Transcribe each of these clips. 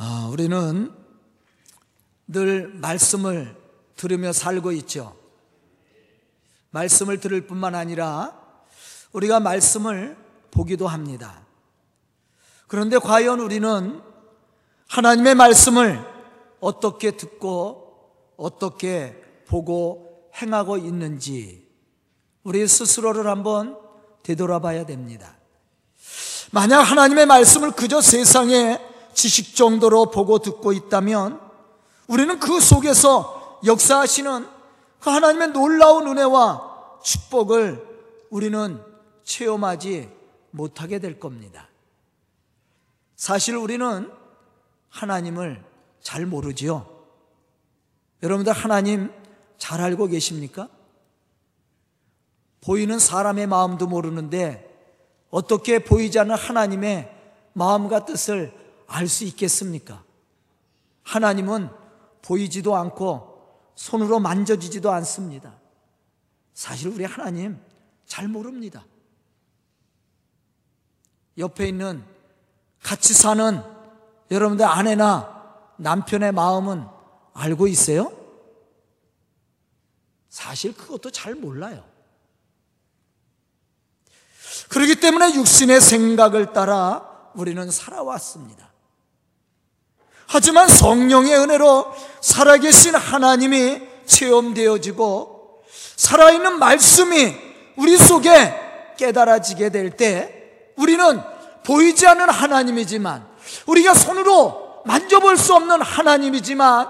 아, 우리는 늘 말씀을 들으며 살고 있죠. 말씀을 들을 뿐만 아니라 우리가 말씀을 보기도 합니다. 그런데 과연 우리는 하나님의 말씀을 어떻게 듣고 어떻게 보고 행하고 있는지 우리 스스로를 한번 되돌아봐야 됩니다. 만약 하나님의 말씀을 그저 세상의 지식 정도로 보고 듣고 있다면 우리는 그 속에서 역사하시는 그 하나님의 놀라운 은혜와 축복을 우리는 체험하지 못하게 될 겁니다. 사실 우리는 하나님을 잘 모르지요. 여러분들 하나님 잘 알고 계십니까? 보이는 사람의 마음도 모르는데 어떻게 보이지 않는 하나님의 마음과 뜻을 알 수 있겠습니까? 하나님은 보이지도 않고 손으로 만져지지도 않습니다. 사실 우리 하나님 잘 모릅니다. 옆에 있는 같이 사는 여러분들 아내나 남편의 마음은 알고 있어요? 사실 그것도 잘 몰라요. 그렇기 때문에 육신의 생각을 따라 우리는 살아왔습니다. 하지만 성령의 은혜로 살아계신 하나님이 체험되어지고 살아있는 말씀이 우리 속에 깨달아지게 될 때 우리는 보이지 않는 하나님이지만 우리가 손으로 만져볼 수 없는 하나님이지만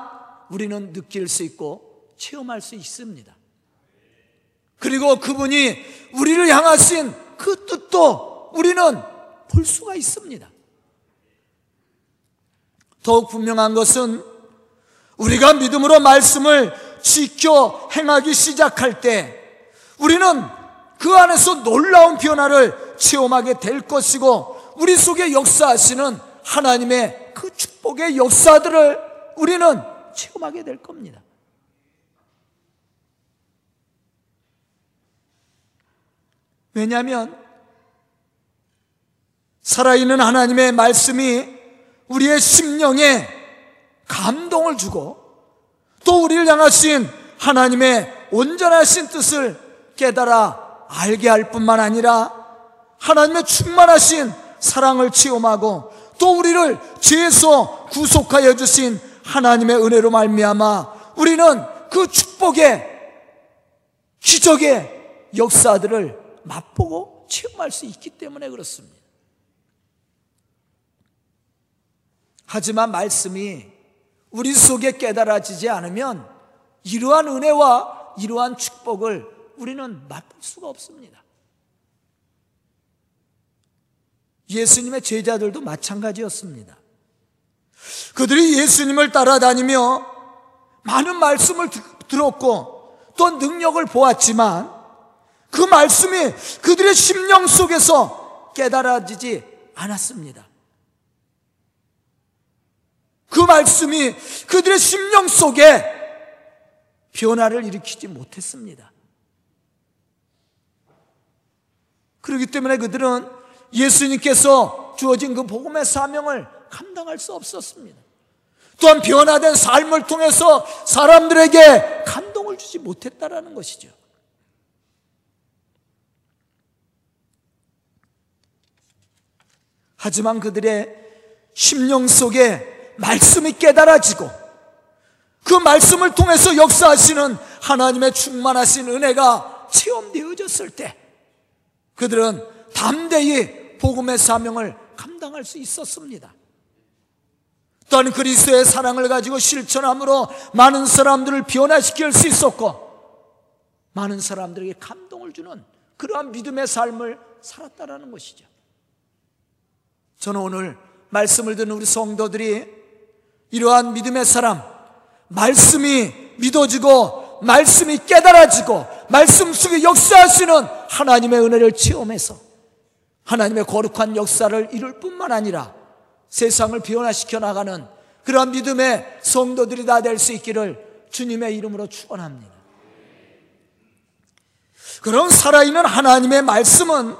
우리는 느낄 수 있고 체험할 수 있습니다. 그리고 그분이 우리를 향하신 그 뜻도 우리는 볼 수가 있습니다. 더욱 분명한 것은 우리가 믿음으로 말씀을 지켜 행하기 시작할 때 우리는 그 안에서 놀라운 변화를 체험하게 될 것이고 우리 속에 역사하시는 하나님의 그 축복의 역사들을 우리는 체험하게 될 겁니다. 왜냐하면 살아있는 하나님의 말씀이 우리의 심령에 감동을 주고 또 우리를 향하신 하나님의 온전하신 뜻을 깨달아 알게 할 뿐만 아니라 하나님의 충만하신 사랑을 체험하고 또 우리를 죄에서 구속하여 주신 하나님의 은혜로 말미암아 우리는 그 축복의 기적의 역사들을 맛보고 체험할 수 있기 때문에 그렇습니다. 하지만 말씀이 우리 속에 깨달아지지 않으면 이러한 은혜와 이러한 축복을 우리는 맛볼 수가 없습니다. 예수님의 제자들도 마찬가지였습니다. 그들이 예수님을 따라다니며 많은 말씀을 들었고 또 능력을 보았지만 그 말씀이 그들의 심령 속에서 깨달아지지 않았습니다. 그 말씀이 그들의 심령 속에 변화를 일으키지 못했습니다. 그렇기 때문에 그들은 예수님께서 주어진 그 복음의 사명을 감당할 수 없었습니다. 또한 변화된 삶을 통해서 사람들에게 감동을 주지 못했다라는 것이죠. 하지만 그들의 심령 속에 말씀이 깨달아지고 그 말씀을 통해서 역사하시는 하나님의 충만하신 은혜가 체험되어졌을 때 그들은 담대히 복음의 사명을 감당할 수 있었습니다. 또한 그리스도의 사랑을 가지고 실천함으로 많은 사람들을 변화시킬 수 있었고 많은 사람들에게 감동을 주는 그러한 믿음의 삶을 살았다라는 것이죠. 저는 오늘 말씀을 듣는 우리 성도들이 이러한 믿음의 사람, 말씀이 믿어지고, 말씀이 깨달아지고, 말씀 속에 역사하시는 하나님의 은혜를 체험해서 하나님의 거룩한 역사를 이룰 뿐만 아니라 세상을 변화시켜 나가는 그러한 믿음의 성도들이 다 될 수 있기를 주님의 이름으로 축원합니다. 그런 살아있는 하나님의 말씀은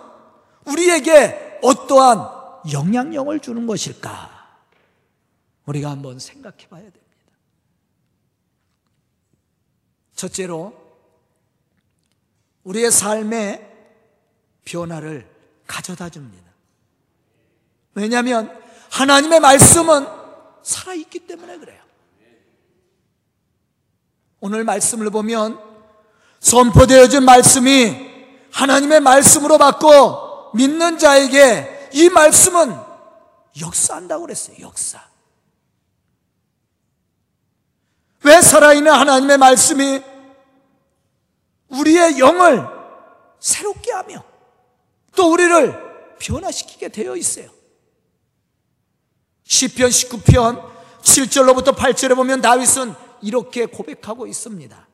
우리에게 어떠한 영향력을 주는 것일까? 우리가 한번 생각해 봐야 됩니다. 첫째로 우리의 삶의 변화를 가져다 줍니다. 왜냐하면 하나님의 말씀은 살아있기 때문에 그래요. 오늘 말씀을 보면 선포되어진 말씀이 하나님의 말씀으로 받고 믿는 자에게 이 말씀은 역사한다고 그랬어요. 역사. 왜 살아있는 하나님의 말씀이 우리의 영을 새롭게 하며 또 우리를 변화시키게 되어 있어요. 10편 19편 7절로부터 8절에 보면 다윗은 이렇게 고백하고 있습니다.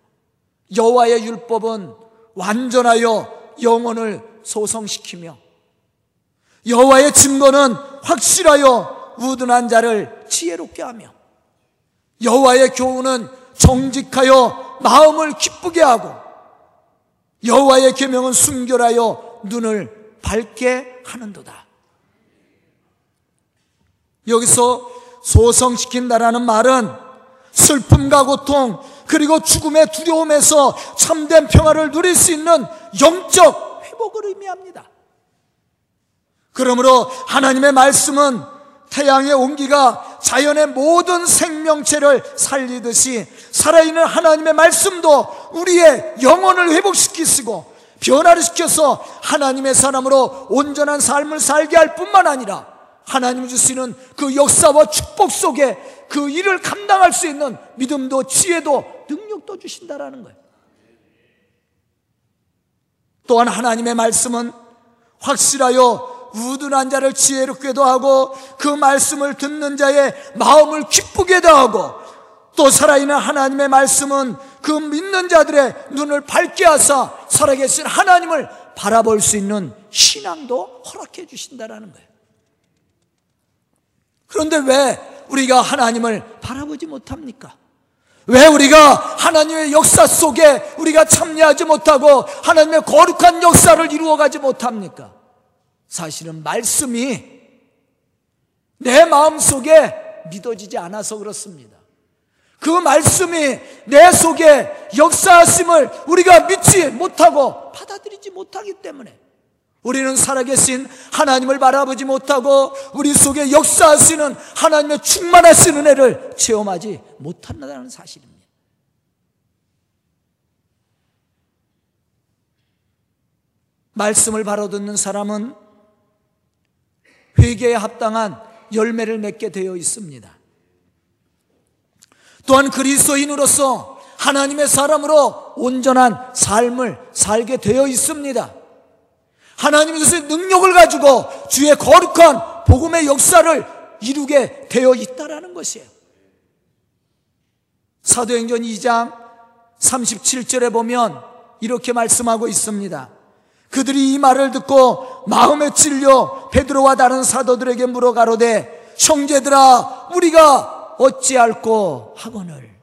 여호와의 율법은 완전하여 영혼을 소성시키며 여호와의 증거는 확실하여 우둔한 자를 지혜롭게 하며 여호와의 교훈은 정직하여 마음을 기쁘게 하고 여호와의 계명은 순결하여 눈을 밝게 하는도다. 여기서 소성시킨다라는 말은 슬픔과 고통 그리고 죽음의 두려움에서 참된 평화를 누릴 수 있는 영적 회복을 의미합니다. 그러므로 하나님의 말씀은 태양의 온기가 자연의 모든 생명체를 살리듯이 살아있는 하나님의 말씀도 우리의 영혼을 회복시키시고 변화를 시켜서 하나님의 사람으로 온전한 삶을 살게 할 뿐만 아니라 하나님 주시는 그 역사와 축복 속에 그 일을 감당할 수 있는 믿음도 지혜도 능력도 주신다라는 거예요. 또한 하나님의 말씀은 확실하여 우둔한 자를 지혜롭게도 하고 그 말씀을 듣는 자의 마음을 기쁘게도 하고 또 살아있는 하나님의 말씀은 그 믿는 자들의 눈을 밝게 하사 살아계신 하나님을 바라볼 수 있는 신앙도 허락해 주신다라는 거예요. 그런데 왜 우리가 하나님을 바라보지 못합니까? 왜 우리가 하나님의 역사 속에 우리가 참여하지 못하고 하나님의 거룩한 역사를 이루어가지 못합니까? 사실은 말씀이 내 마음 속에 믿어지지 않아서 그렇습니다. 그 말씀이 내 속에 역사하심을 우리가 믿지 못하고 받아들이지 못하기 때문에 우리는 살아계신 하나님을 바라보지 못하고 우리 속에 역사하시는 하나님의 충만하신 은혜를 체험하지 못한다는 사실입니다. 말씀을 바로 듣는 사람은 회개에 합당한 열매를 맺게 되어 있습니다. 또한 그리스도인으로서 하나님의 사람으로 온전한 삶을 살게 되어 있습니다. 하나님께서 능력을 가지고 주의 거룩한 복음의 역사를 이루게 되어 있다라는 것이에요. 사도행전 2장 37절에 보면 이렇게 말씀하고 있습니다. 그들이 이 말을 듣고 마음에 찔려 베드로와 다른 사도들에게 물어 가로되 형제들아 우리가 어찌할꼬 하거늘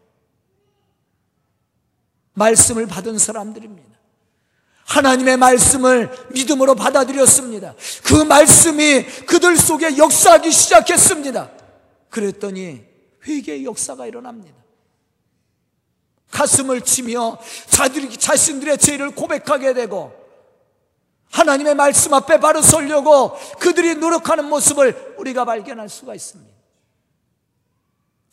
말씀을 받은 사람들입니다. 하나님의 말씀을 믿음으로 받아들였습니다. 그 말씀이 그들 속에 역사하기 시작했습니다. 그랬더니 회개의 역사가 일어납니다. 가슴을 치며 자들이 자신들의 죄를 고백하게 되고 하나님의 말씀 앞에 바로 서려고 그들이 노력하는 모습을 우리가 발견할 수가 있습니다.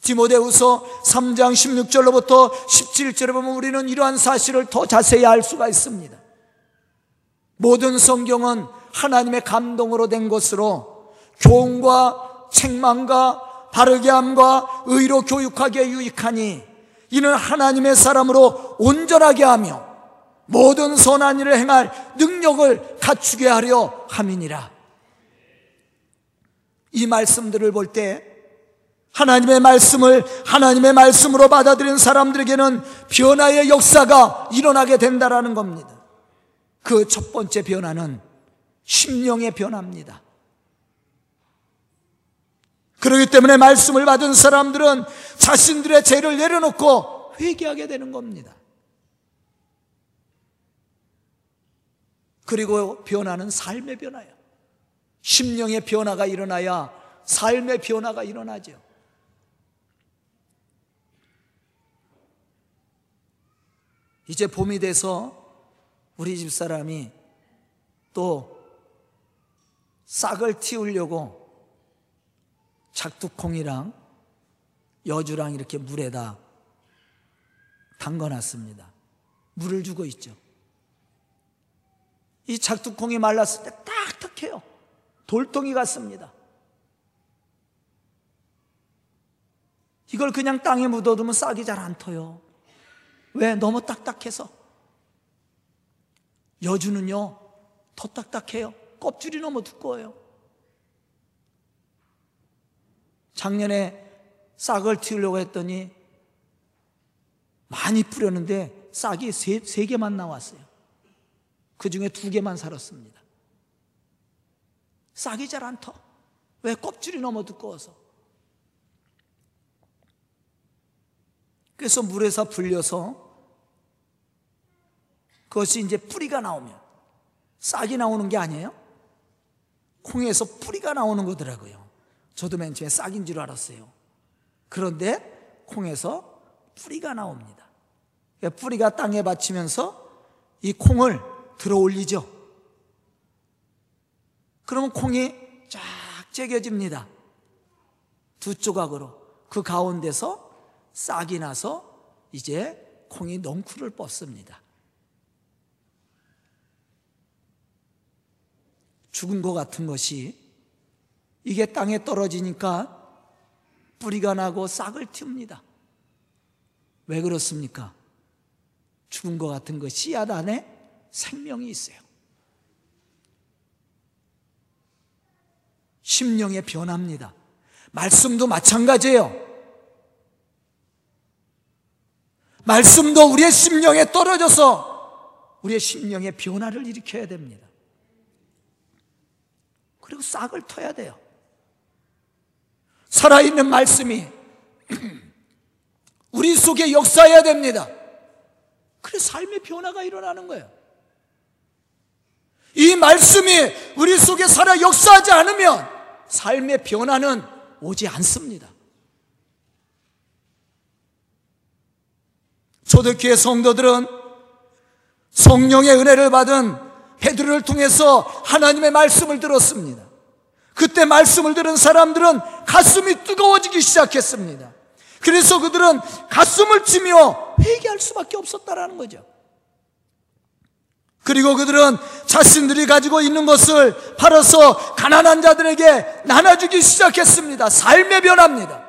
디모데후서 3장 16절로부터 17절에 보면 우리는 이러한 사실을 더 자세히 알 수가 있습니다. 모든 성경은 하나님의 감동으로 된 것으로 교훈과 책망과 바르게 함과 의로 교육하기에 유익하니 이는 하나님의 사람으로 온전하게 하며 모든 선한 일을 행할 능력을 갖추게 하려 함이니라. 이 말씀들을 볼 때 하나님의 말씀을 하나님의 말씀으로 받아들인 사람들에게는 변화의 역사가 일어나게 된다라는 겁니다. 그 첫 번째 변화는 심령의 변화입니다. 그렇기 때문에 말씀을 받은 사람들은 자신들의 죄를 내려놓고 회개하게 되는 겁니다. 그리고 변화는 삶의 변화예요. 심령의 변화가 일어나야 삶의 변화가 일어나죠. 이제 봄이 돼서 우리 집 사람이 또 싹을 틔우려고 작두콩이랑 여주랑 이렇게 물에다 담궈 놨습니다. 물을 주고 있죠. 이 작두콩이 말랐을 때 딱딱해요. 돌덩이 같습니다. 이걸 그냥 땅에 묻어두면 싹이 잘 안 터요. 왜? 너무 딱딱해서. 여주는요, 더 딱딱해요. 껍질이 너무 두꺼워요. 작년에 싹을 틔우려고 했더니 많이 뿌렸는데 싹이 세, 세 개만 나왔어요. 그 중에 두 개만 살았습니다. 싹이 잘 안 터. 왜? 껍질이 너무 두꺼워서. 그래서 물에서 불려서 그것이 이제 뿌리가 나오면 싹이 나오는 게 아니에요? 콩에서 뿌리가 나오는 거더라고요. 저도 맨 처음에 싹인 줄 알았어요. 그런데 콩에서 뿌리가 나옵니다. 뿌리가 땅에 받치면서 이 콩을 들어 올리죠. 그러면 콩이 쫙 제겨집니다. 두 조각으로. 그 가운데서 싹이 나서 이제 콩이 넝쿨을 뽑습니다. 죽은 것 같은 것이 이게 땅에 떨어지니까 뿌리가 나고 싹을 틔웁니다. 왜 그렇습니까? 죽은 것 같은 것 씨앗 안에 생명이 있어요. 심령의 변화입니다. 말씀도 마찬가지예요. 말씀도 우리의 심령에 떨어져서 우리의 심령의 변화를 일으켜야 됩니다. 그리고 싹을 터야 돼요. 살아있는 말씀이 우리 속에 역사해야 됩니다. 그래서 삶의 변화가 일어나는 거예요. 이 말씀이 우리 속에 살아 역사하지 않으면 삶의 변화는 오지 않습니다. 초대교회 성도들은 성령의 은혜를 받은 베드로를 통해서 하나님의 말씀을 들었습니다. 그때 말씀을 들은 사람들은 가슴이 뜨거워지기 시작했습니다. 그래서 그들은 가슴을 치며 회개할 수밖에 없었다라는 거죠. 그리고 그들은 자신들이 가지고 있는 것을 팔아서 가난한 자들에게 나눠주기 시작했습니다. 삶의 변화입니다.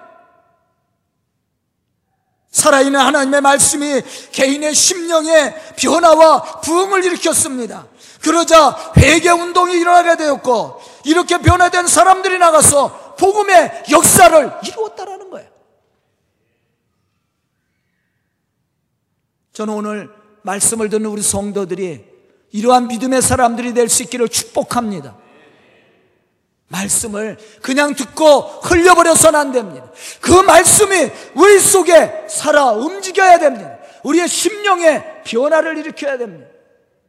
살아있는 하나님의 말씀이 개인의 심령의 변화와 부흥을 일으켰습니다. 그러자 회개 운동이 일어나게 되었고 이렇게 변화된 사람들이 나가서 복음의 역사를 이루었다라는 거예요. 저는 오늘 말씀을 듣는 우리 성도들이 이러한 믿음의 사람들이 될 수 있기를 축복합니다. 말씀을 그냥 듣고 흘려버려서는 안 됩니다. 그 말씀이 우리 속에 살아 움직여야 됩니다. 우리의 심령에 변화를 일으켜야 됩니다.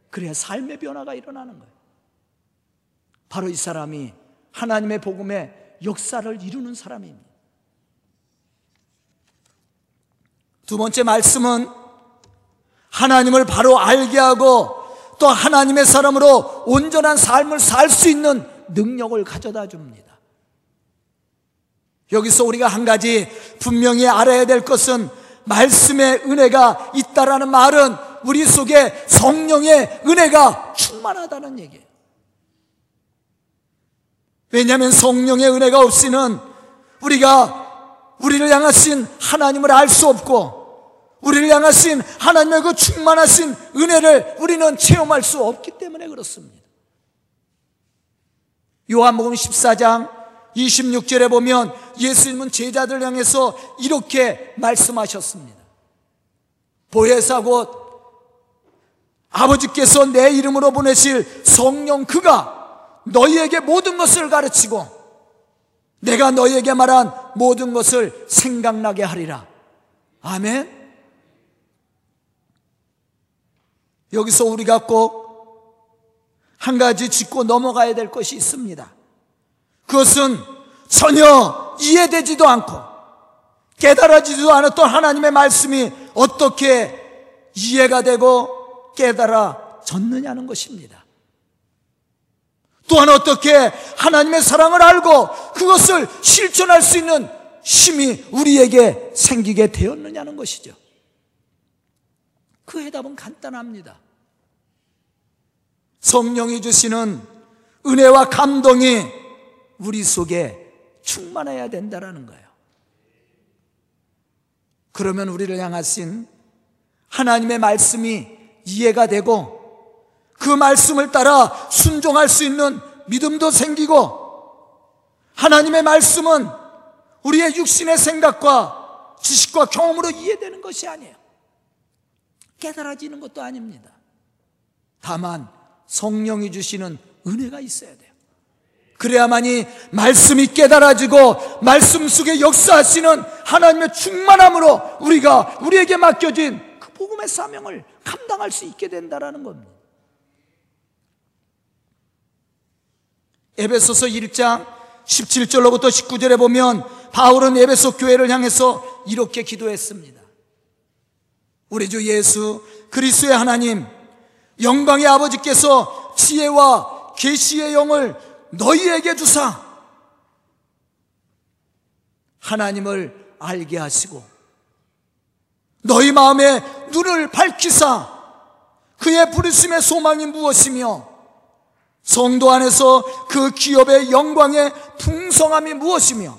그래야 삶의 변화가 일어나는 거예요. 바로 이 사람이 하나님의 복음의 역사를 이루는 사람입니다. 두 번째 말씀은 하나님을 바로 알게 하고 또 하나님의 사람으로 온전한 삶을 살 수 있는 능력을 가져다 줍니다. 여기서 우리가 한 가지 분명히 알아야 될 것은 말씀의 은혜가 있다라는 말은 우리 속에 성령의 은혜가 충만하다는 얘기예요. 왜냐하면 성령의 은혜가 없이는 우리가 우리를 향하신 하나님을 알 수 없고 우리를 향하신 하나님의 그 충만하신 은혜를 우리는 체험할 수 없기 때문에 그렇습니다. 요한복음 14장 26절에 보면 예수님은 제자들 향해서 이렇게 말씀하셨습니다. 보혜사 곧 아버지께서 내 이름으로 보내실 성령 그가 너희에게 모든 것을 가르치고 내가 너희에게 말한 모든 것을 생각나게 하리라. 아멘. 여기서 우리가 꼭 한 가지 짚고 넘어가야 될 것이 있습니다. 그것은 전혀 이해되지도 않고 깨달아지지도 않았던 하나님의 말씀이 어떻게 이해가 되고 깨달아졌느냐는 것입니다. 또한 어떻게 하나님의 사랑을 알고 그것을 실천할 수 있는 힘이 우리에게 생기게 되었느냐는 것이죠. 그 해답은 간단합니다. 성령이 주시는 은혜와 감동이 우리 속에 충만해야 된다라는 거예요. 그러면 우리를 향하신 하나님의 말씀이 이해가 되고 그 말씀을 따라 순종할 수 있는 믿음도 생기고 하나님의 말씀은 우리의 육신의 생각과 지식과 경험으로 이해되는 것이 아니에요. 깨달아지는 것도 아닙니다. 다만 성령이 주시는 은혜가 있어야 돼요. 그래야만이 말씀이 깨달아지고 말씀 속에 역사하시는 하나님의 충만함으로 우리가 우리에게 맡겨진 그 복음의 사명을 감당할 수 있게 된다라는 겁니다. 에베소서 1장 17절로부터 19절에 보면 바울은 에베소 교회를 향해서 이렇게 기도했습니다. 우리 주 예수 그리스도의 하나님 영광의 아버지께서 지혜와 계시의 영을 너희에게 주사 하나님을 알게 하시고 너희 마음에 눈을 밝히사 그의 부르심의 소망이 무엇이며 성도 안에서 그 기업의 영광의 풍성함이 무엇이며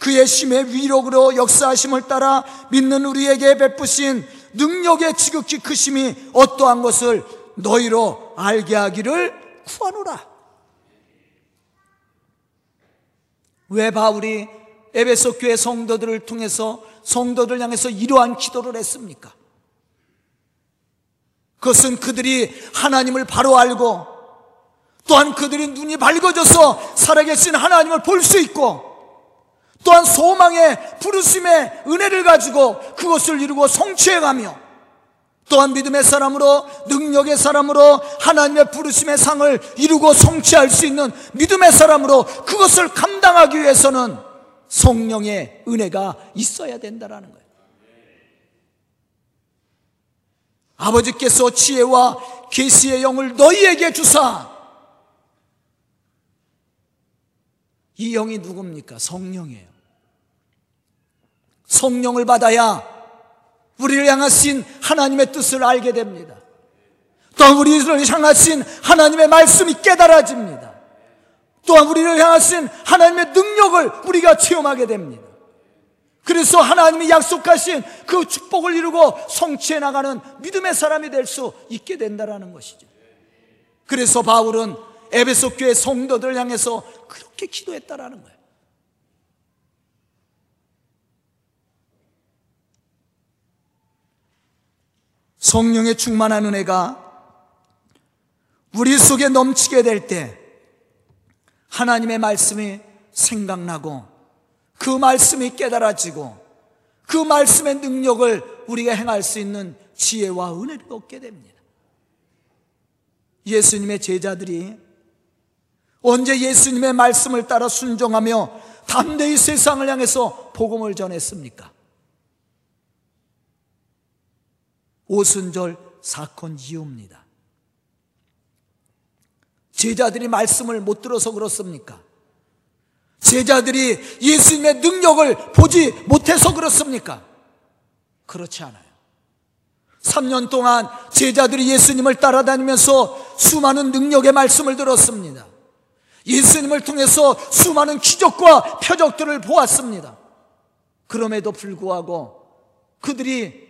그의 심의 위력으로 역사하심을 따라 믿는 우리에게 베푸신 능력의 지극히 크심이 어떠한 것을 너희로 알게 하기를 구하노라. 왜 바울이 에베소 교회 성도들을 통해서 성도들 향해서 이러한 기도를 했습니까? 그것은 그들이 하나님을 바로 알고 또한 그들이 눈이 밝아져서 살아계신 하나님을 볼 수 있고 또한 소망의 부르심의 은혜를 가지고 그것을 이루고 성취해가며 또한 믿음의 사람으로 능력의 사람으로 하나님의 부르심의 상을 이루고 성취할 수 있는 믿음의 사람으로 그것을 감당하기 위해서는 성령의 은혜가 있어야 된다라는 거예요. 아버지께서 지혜와 계시의 영을 너희에게 주사 이 영이 누굽니까? 성령이에요. 성령을 받아야 우리를 향하신 하나님의 뜻을 알게 됩니다. 또한 우리를 향하신 하나님의 말씀이 깨달아집니다. 또한 우리를 향하신 하나님의 능력을 우리가 체험하게 됩니다. 그래서 하나님이 약속하신 그 축복을 이루고 성취해 나가는 믿음의 사람이 될 수 있게 된다라는 것이죠. 그래서 바울은 에베소 교회 성도들 향해서 그렇게 기도했다라는 거예요. 성령의 충만한 은혜가 우리 속에 넘치게 될 때 하나님의 말씀이 생각나고 그 말씀이 깨달아지고 그 말씀의 능력을 우리가 행할 수 있는 지혜와 은혜를 얻게 됩니다. 예수님의 제자들이 언제 예수님의 말씀을 따라 순종하며 담대히 세상을 향해서 복음을 전했습니까? 오순절 사건 이후입니다. 제자들이 말씀을 못 들어서 그렇습니까? 제자들이 예수님의 능력을 보지 못해서 그렇습니까? 그렇지 않아요. 3년 동안 제자들이 예수님을 따라다니면서 수많은 능력의 말씀을 들었습니다. 예수님을 통해서 수많은 기적과 표적들을 보았습니다. 그럼에도 불구하고 그들이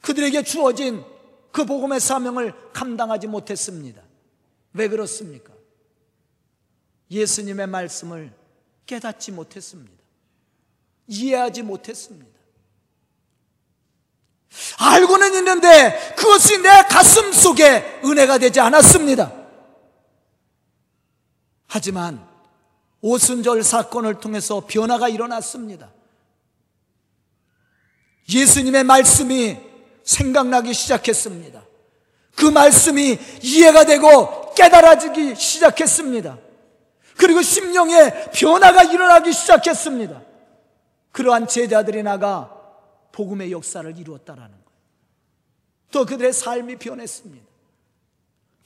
그들에게 주어진 그 복음의 사명을 감당하지 못했습니다. 왜 그렇습니까? 예수님의 말씀을 깨닫지 못했습니다. 이해하지 못했습니다. 알고는 있는데 그것이 내 가슴 속에 은혜가 되지 않았습니다. 하지만 오순절 사건을 통해서 변화가 일어났습니다. 예수님의 말씀이 생각나기 시작했습니다. 그 말씀이 이해가 되고 깨달아지기 시작했습니다. 그리고 심령에 변화가 일어나기 시작했습니다. 그러한 제자들이 나가 복음의 역사를 이루었다라는 거예요. 또 그들의 삶이 변했습니다.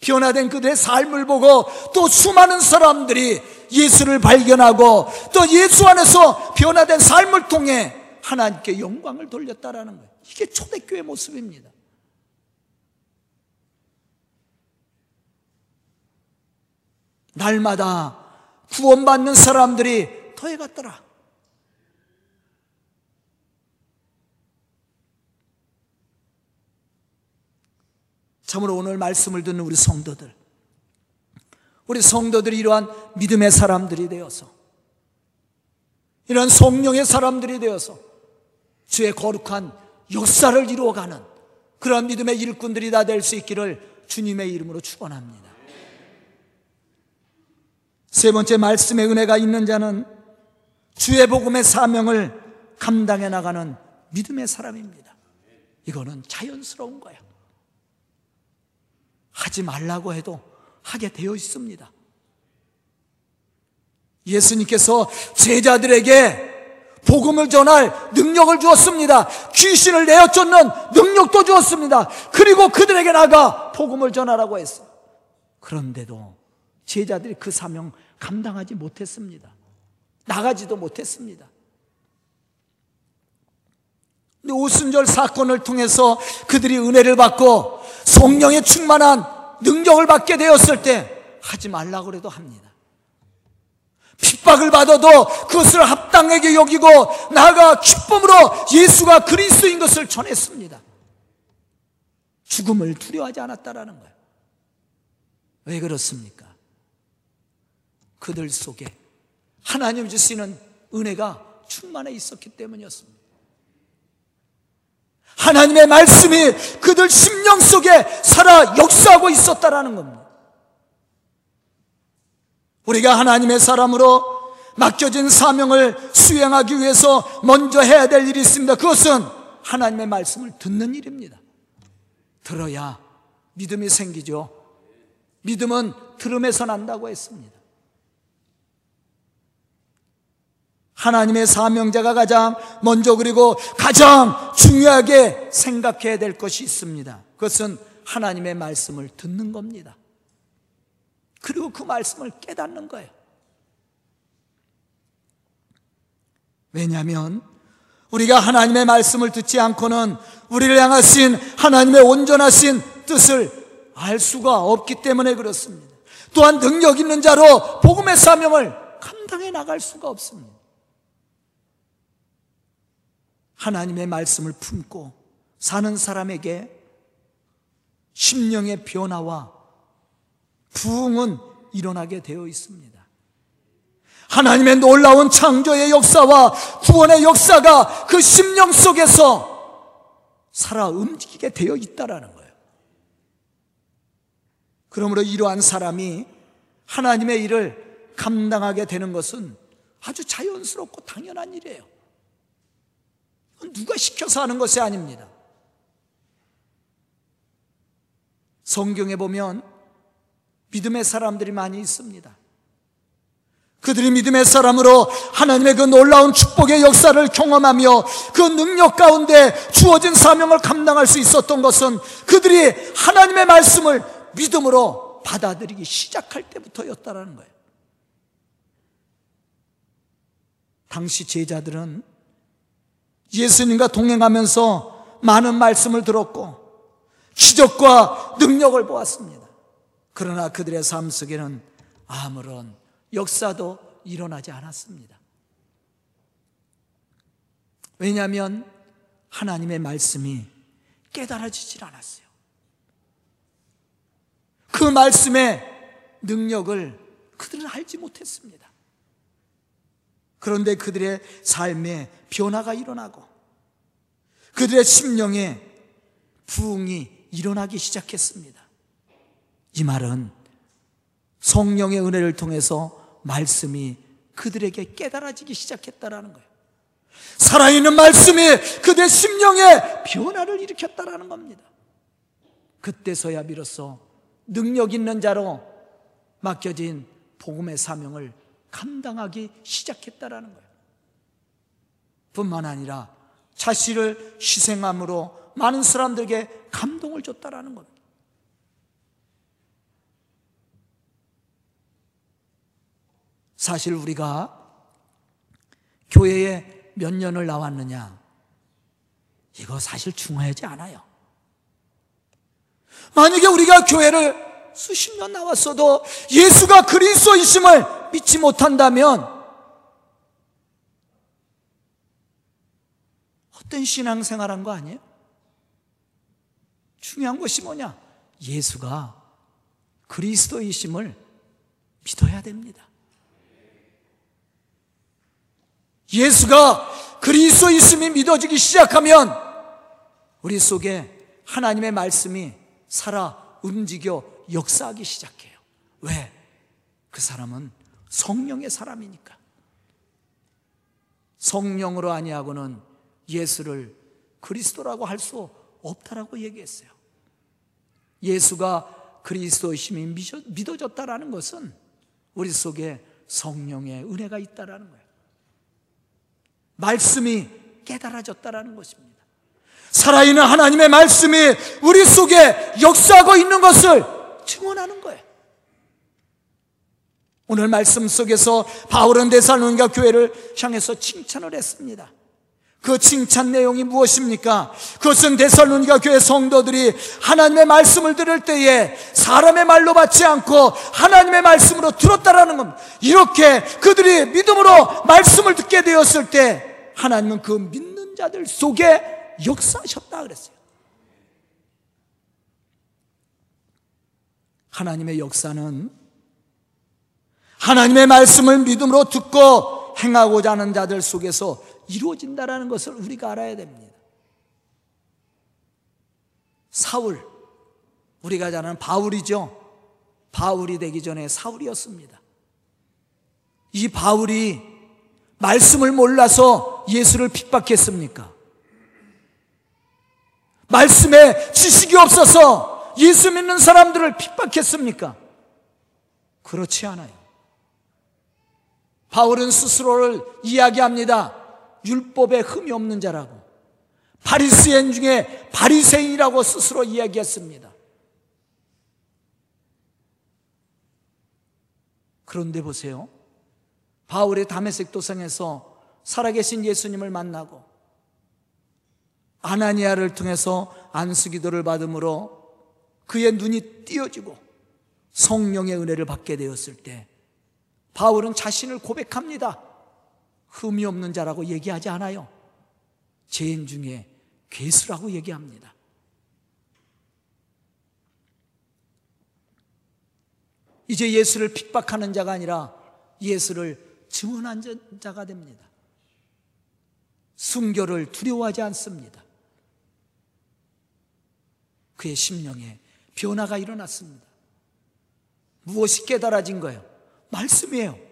변화된 그들의 삶을 보고 또 수많은 사람들이 예수를 발견하고 또 예수 안에서 변화된 삶을 통해 하나님께 영광을 돌렸다라는 거예요. 이게 초대교회 모습입니다. 날마다 구원받는 사람들이 더해갔더라. 참으로 오늘 말씀을 듣는 우리 성도들, 우리 성도들이 이러한 믿음의 사람들이 되어서, 이러한 성령의 사람들이 되어서 주의 거룩한 역사를 이루어가는 그러한 믿음의 일꾼들이 다 될 수 있기를 주님의 이름으로 축원합니다. 세 번째 말씀의 은혜가 있는 자는 주의 복음의 사명을 감당해 나가는 믿음의 사람입니다. 이거는 자연스러운 거예요. 하지 말라고 해도 하게 되어 있습니다. 예수님께서 제자들에게 복음을 전할 능력을 주었습니다. 귀신을 내어 쫓는 능력도 주었습니다. 그리고 그들에게 나가 복음을 전하라고 했어요. 그런데도 제자들이 그 사명 감당하지 못했습니다. 나가지도 못했습니다. 근데 오순절 사건을 통해서 그들이 은혜를 받고 성령의 충만한 능력을 받게 되었을 때 하지 말라고 그래도 합니다. 핍박을 받아도 그것을 합당하게 여기고 나가 기쁨으로 예수가 그리스도인 것을 전했습니다. 죽음을 두려워하지 않았다라는 거예요. 왜 그렇습니까? 그들 속에 하나님 주시는 은혜가 충만해 있었기 때문이었습니다. 하나님의 말씀이 그들 심령 속에 살아 역사하고 있었다라는 겁니다. 우리가 하나님의 사람으로 맡겨진 사명을 수행하기 위해서 먼저 해야 될 일이 있습니다. 그것은 하나님의 말씀을 듣는 일입니다. 들어야 믿음이 생기죠. 믿음은 들음에서 난다고 했습니다. 하나님의 사명자가 가장 먼저 그리고 가장 중요하게 생각해야 될 것이 있습니다. 그것은 하나님의 말씀을 듣는 겁니다. 그리고 그 말씀을 깨닫는 거예요. 왜냐하면 우리가 하나님의 말씀을 듣지 않고는 우리를 향하신 하나님의 온전하신 뜻을 알 수가 없기 때문에 그렇습니다. 또한 능력 있는 자로 복음의 사명을 감당해 나갈 수가 없습니다. 하나님의 말씀을 품고 사는 사람에게 심령의 변화와 부흥은 일어나게 되어 있습니다. 하나님의 놀라운 창조의 역사와 구원의 역사가 그 심령 속에서 살아 움직이게 되어 있다라는 거예요. 그러므로 이러한 사람이 하나님의 일을 감당하게 되는 것은 아주 자연스럽고 당연한 일이에요. 누가 시켜서 하는 것이 아닙니다. 성경에 보면 믿음의 사람들이 많이 있습니다. 그들이 믿음의 사람으로 하나님의 그 놀라운 축복의 역사를 경험하며 그 능력 가운데 주어진 사명을 감당할 수 있었던 것은 그들이 하나님의 말씀을 믿음으로 받아들이기 시작할 때부터였다라는 거예요. 당시 제자들은 예수님과 동행하면서 많은 말씀을 들었고 기적과 능력을 보았습니다. 그러나 그들의 삶 속에는 아무런 역사도 일어나지 않았습니다. 왜냐하면 하나님의 말씀이 깨달아지질 않았어요. 그 말씀의 능력을 그들은 알지 못했습니다. 그런데 그들의 삶에 변화가 일어나고 그들의 심령에 부흥이 일어나기 시작했습니다. 이 말은 성령의 은혜를 통해서 말씀이 그들에게 깨달아지기 시작했다라는 거예요. 살아있는 말씀이 그들 심령에 변화를 일으켰다라는 겁니다. 그때서야 비로소 능력 있는 자로 맡겨진 복음의 사명을 감당하기 시작했다라는 거예요. 뿐만 아니라 자신을 희생함으로 많은 사람들에게 감동을 줬다라는 겁니다. 사실 우리가 교회에 몇 년을 나왔느냐, 이거 사실 중요하지 않아요. 만약에 우리가 교회를 수십 년 나왔어도 예수가 그리스도이심을 믿지 못한다면 어떤 신앙생활 한 거 아니에요? 중요한 것이 뭐냐? 예수가 그리스도이심을 믿어야 됩니다. 예수가 그리스도이심이 믿어지기 시작하면 우리 속에 하나님의 말씀이 살아 움직여 역사하기 시작해요. 왜? 그 사람은 성령의 사람이니까. 성령으로 아니하고는 예수를 그리스도라고 할 수 없다라고 얘기했어요. 예수가 그리스도심이 믿어졌다라는 것은 우리 속에 성령의 은혜가 있다라는 거예요. 말씀이 깨달아졌다라는 것입니다. 살아있는 하나님의 말씀이 우리 속에 역사하고 있는 것을 증언하는 거예요. 오늘 말씀 속에서 바울은 데살로니가 교회를 향해서 칭찬을 했습니다. 그 칭찬 내용이 무엇입니까? 그것은 데살로니가 교회 성도들이 하나님의 말씀을 들을 때에 사람의 말로 받지 않고 하나님의 말씀으로 들었다라는 겁니다. 이렇게 그들이 믿음으로 말씀을 듣게 되었을 때 하나님은 그 믿는 자들 속에 역사하셨다 그랬어요. 하나님의 역사는 하나님의 말씀을 믿음으로 듣고 행하고자 하는 자들 속에서 이루어진다는 것을 우리가 알아야 됩니다. 사울, 우리가 잘 아는 바울이죠. 바울이 되기 전에 사울이었습니다. 이 바울이 말씀을 몰라서 예수를 핍박했습니까? 말씀에 지식이 없어서 예수 믿는 사람들을 핍박했습니까? 그렇지 않아요. 바울은 스스로를 이야기합니다. 율법에 흠이 없는 자라고. 바리새인 중에 바리새인이라고 스스로 이야기했습니다. 그런데 보세요. 바울의 담에색 도상에서 살아계신 예수님을 만나고 아나니아를 통해서 안수기도를 받음으로 그의 눈이 띄어지고 성령의 은혜를 받게 되었을 때 바울은 자신을 고백합니다. 흠이 없는 자라고 얘기하지 않아요. 죄인 중에 괴수라고 얘기합니다. 이제 예수를 핍박하는 자가 아니라 예수를 증언한 자가 됩니다. 순교를 두려워하지 않습니다. 그의 심령에 변화가 일어났습니다. 무엇이 깨달아진 거예요? 말씀이에요.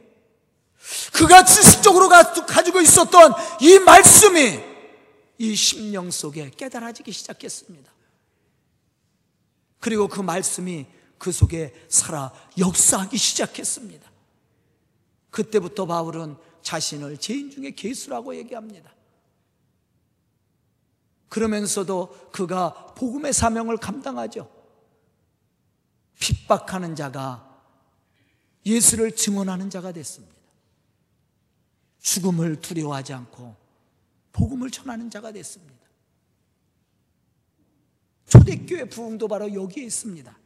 그가 지식적으로 가지고 있었던 이 말씀이 이 심령 속에 깨달아지기 시작했습니다. 그리고 그 말씀이 그 속에 살아 역사하기 시작했습니다. 그때부터 바울은 자신을 죄인 중에 개수라고 얘기합니다. 그러면서도 그가 복음의 사명을 감당하죠. 핍박하는 자가 예수를 증언하는 자가 됐습니다. 죽음을 두려워하지 않고 복음을 전하는 자가 됐습니다. 초대교회 부흥도 바로 여기에 있습니다.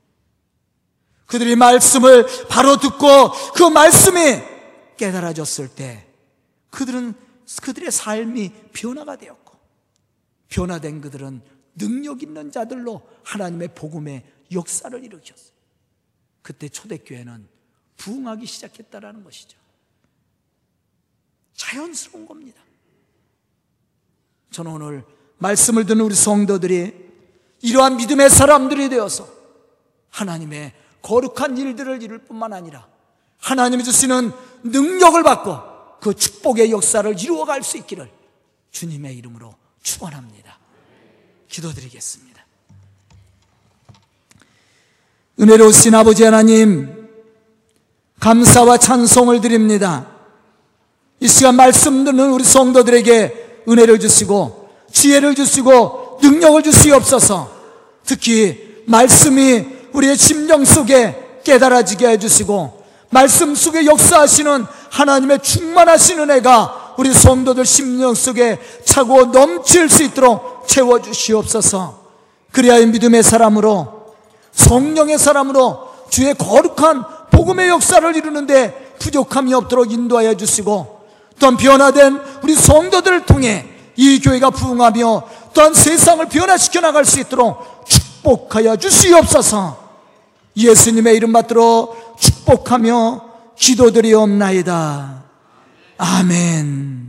그들이 말씀을 바로 듣고 그 말씀이 깨달아졌을 때 그들은 그들의 삶이 변화가 되었고 변화된 그들은 능력 있는 자들로 하나님의 복음의 역사를 일으켰어요. 그때 초대교회는 부흥하기 시작했다라는 것이죠. 자연스러운 겁니다. 저는 오늘 말씀을 듣는 우리 성도들이 이러한 믿음의 사람들이 되어서 하나님의 거룩한 일들을 이룰 뿐만 아니라 하나님이 주시는 능력을 받고 그 축복의 역사를 이루어갈 수 있기를 주님의 이름으로 축원합니다. 기도드리겠습니다. 은혜로우신 아버지 하나님 감사와 찬송을 드립니다. 이 시간 말씀 듣는 우리 성도들에게 은혜를 주시고 지혜를 주시고 능력을 주시옵소서. 특히 말씀이 우리의 심령 속에 깨달아지게 해주시고 말씀 속에 역사하시는 하나님의 충만하신 은혜가 우리 성도들 심령 속에 차고 넘칠 수 있도록 채워주시옵소서. 그리하여 믿음의 사람으로 성령의 사람으로 주의 거룩한 복음의 역사를 이루는데 부족함이 없도록 인도하여 주시고 또한 변화된 우리 성도들을 통해 이 교회가 부흥하며 또한 세상을 변화시켜 나갈 수 있도록 축복하여 주시옵소서 예수님의 이름 받들어 축복하며 기도드리옵나이다. 아멘.